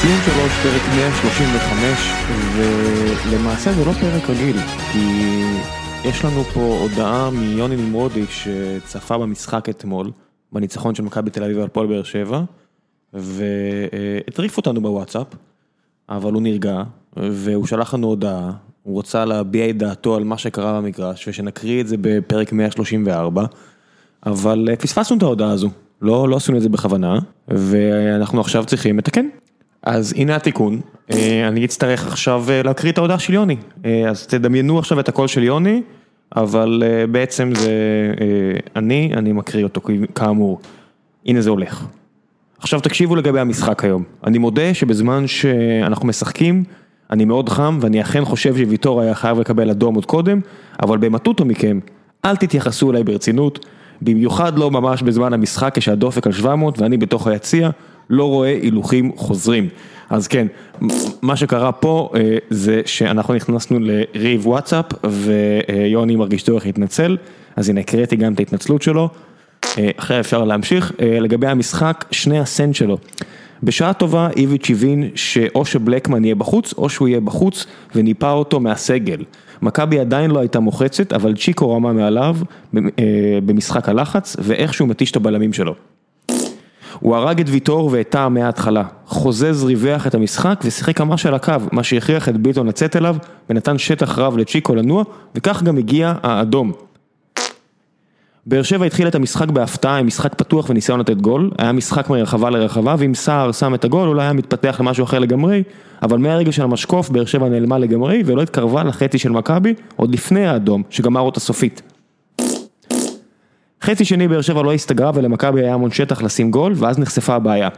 ציון שלוש, פרק 135, ולמעשה זה לא פרק רגיל, כי יש לנו פה הודעה מיוני נמרודי שצפה במשחק אתמול, בניצחון של מכבי תל אביב על פועל באר שבע, והטריף אותנו בוואטסאפ, אבל הוא נרגע, והוא שלח לנו הודעה, הוא רוצה להביע את דעתו על מה שקרה במגרש, ושנקריא את זה בפרק 134, אבל פספסנו את ההודעה הזו, לא, לא עשינו את זה בכוונה, ואנחנו עכשיו צריכים לתקן. אז הנה התיקון, אני אצטרך עכשיו להקריא את ההודעה של יוני, אז תדמיינו עכשיו את הקול של יוני, אבל בעצם זה אני, אני מקריא אותו כאמור, הנה זה הולך. עכשיו תקשיבו לגבי המשחק היום, אני מודה שבזמן שאנחנו משחקים, אני מאוד חם ואני אכן חושב שוויטור היה חייב לקבל אדום עוד קודם, אבל במטוטו מכם, אל תתייחסו אליי ברצינות, במיוחד לא ממש בזמן המשחק כשהדופק על 700 ואני בתוך היציע. לא רואה הילוכים חוזרים. אז כן, מה שקרה פה זה שאנחנו נכנסנו לריב וואטסאפ ויוני מרגיש צורך להתנצל, אז הנה הקראתי גם את ההתנצלות שלו, אחרי אפשר להמשיך, לגבי המשחק, שני הסנט שלו. בשעה טובה איביץ' הבין שאו שבלקמן יהיה בחוץ או שהוא יהיה בחוץ וניפה אותו מהסגל. מכבי עדיין לא הייתה מוחצת אבל צ'יקו רמה מעליו במשחק הלחץ ואיכשהו מתיש את הבלמים שלו. הוא הרג את ויטור ואת טאה מההתחלה, חוזז ריווח את המשחק ושיחק ממש על הקו, מה שהכריח את ביטון לצאת אליו ונתן שטח רב לצ'יקו לנוע וכך גם הגיע האדום. באר שבע התחיל את המשחק בהפתעה עם משחק פתוח וניסיון לתת גול, היה משחק מרחבה לרחבה ואם סער שם את הגול אולי היה מתפתח למשהו אחר לגמרי, אבל מהרגע של המשקוף באר שבע נעלמה לגמרי ולא התקרבה לחצי של מכבי עוד לפני האדום שגמר אותה סופית. חצי שני באר שבע לא הסתגרה ולמכבי היה המון שטח לשים גול ואז נחשפה הבעיה.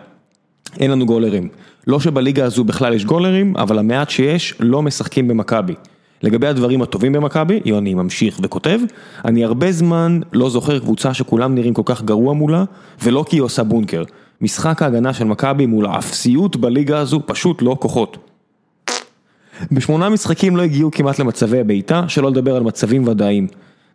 אין לנו גולרים. לא שבליגה הזו בכלל יש גולרים, אבל המעט שיש לא משחקים במכבי. לגבי הדברים הטובים במכבי, יוני ממשיך וכותב, אני הרבה זמן לא זוכר קבוצה שכולם נראים כל כך גרוע מולה, ולא כי היא עושה בונקר. משחק ההגנה של מכבי מול האפסיות בליגה הזו פשוט לא כוחות. בשמונה משחקים לא הגיעו כמעט למצבי הבעיטה, שלא לדבר על מצבים ודאיים.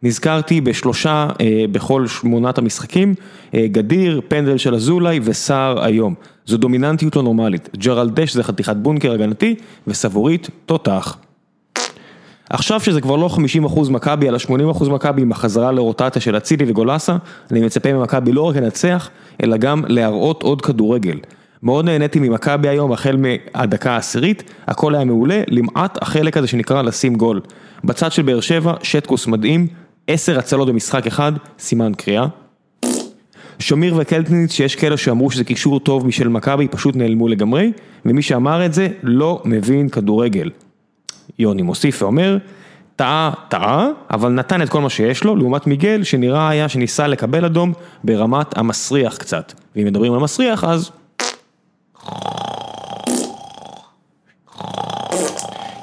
נזכרתי בשלושה בכל שמונת המשחקים, גדיר, פנדל של אזולאי וסער היום. זו דומיננטיות לא נורמלית, ג'רלדש זה חתיכת בונקר הגנתי וסבורית תותח. עכשיו שזה כבר לא 50% מכבי אלא 80% מכבי עם החזרה לרוטציה של אצילי וגולסה, אני מצפה ממכבי לא רק לנצח, אלא גם להראות עוד כדורגל. מאוד נהניתי ממכבי היום החל מהדקה העשירית, הכל היה מעולה, למעט החלק הזה שנקרא לשים גול. בצד של באר שבע, שטקוס מדהים, 10 הצלות במשחק אחד, סימן קריאה. שמיר וקלטניץ שיש כאלה שאמרו שזה קישור טוב משל מכבי, פשוט נעלמו לגמרי, ומי שאמר את זה לא מבין כדורגל. יוני מוסיף ואומר, טעה, טעה, אבל נתן את כל מה שיש לו, לעומת מיגל שנראה היה שניסה לקבל אדום ברמת המסריח קצת. ואם מדברים על מסריח אז...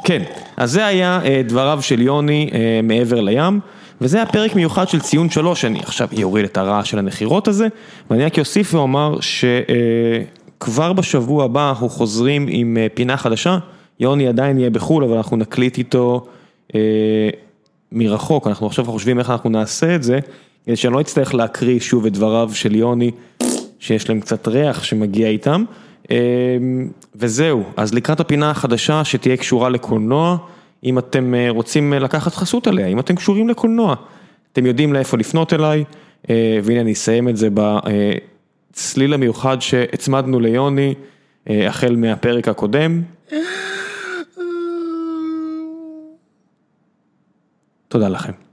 כן, אז זה היה דבריו של יוני מעבר לים. וזה היה פרק מיוחד של ציון שלוש, אני עכשיו יוריד את הרעש של הנחירות הזה, ואני רק אוסיף ואומר שכבר בשבוע הבא אנחנו חוזרים עם פינה חדשה, יוני עדיין יהיה בחו"ל, אבל אנחנו נקליט איתו מרחוק, אנחנו עכשיו חושבים איך אנחנו נעשה את זה, כדי שאני לא אצטרך להקריא שוב את דבריו של יוני, שיש להם קצת ריח שמגיע איתם, וזהו, אז לקראת הפינה החדשה שתהיה קשורה לקולנוע, אם אתם רוצים לקחת חסות עליה, אם אתם קשורים לקולנוע, אתם יודעים לאיפה לפנות אליי, והנה אני אסיים את זה בצליל המיוחד שהצמדנו ליוני, החל מהפרק הקודם. תודה לכם.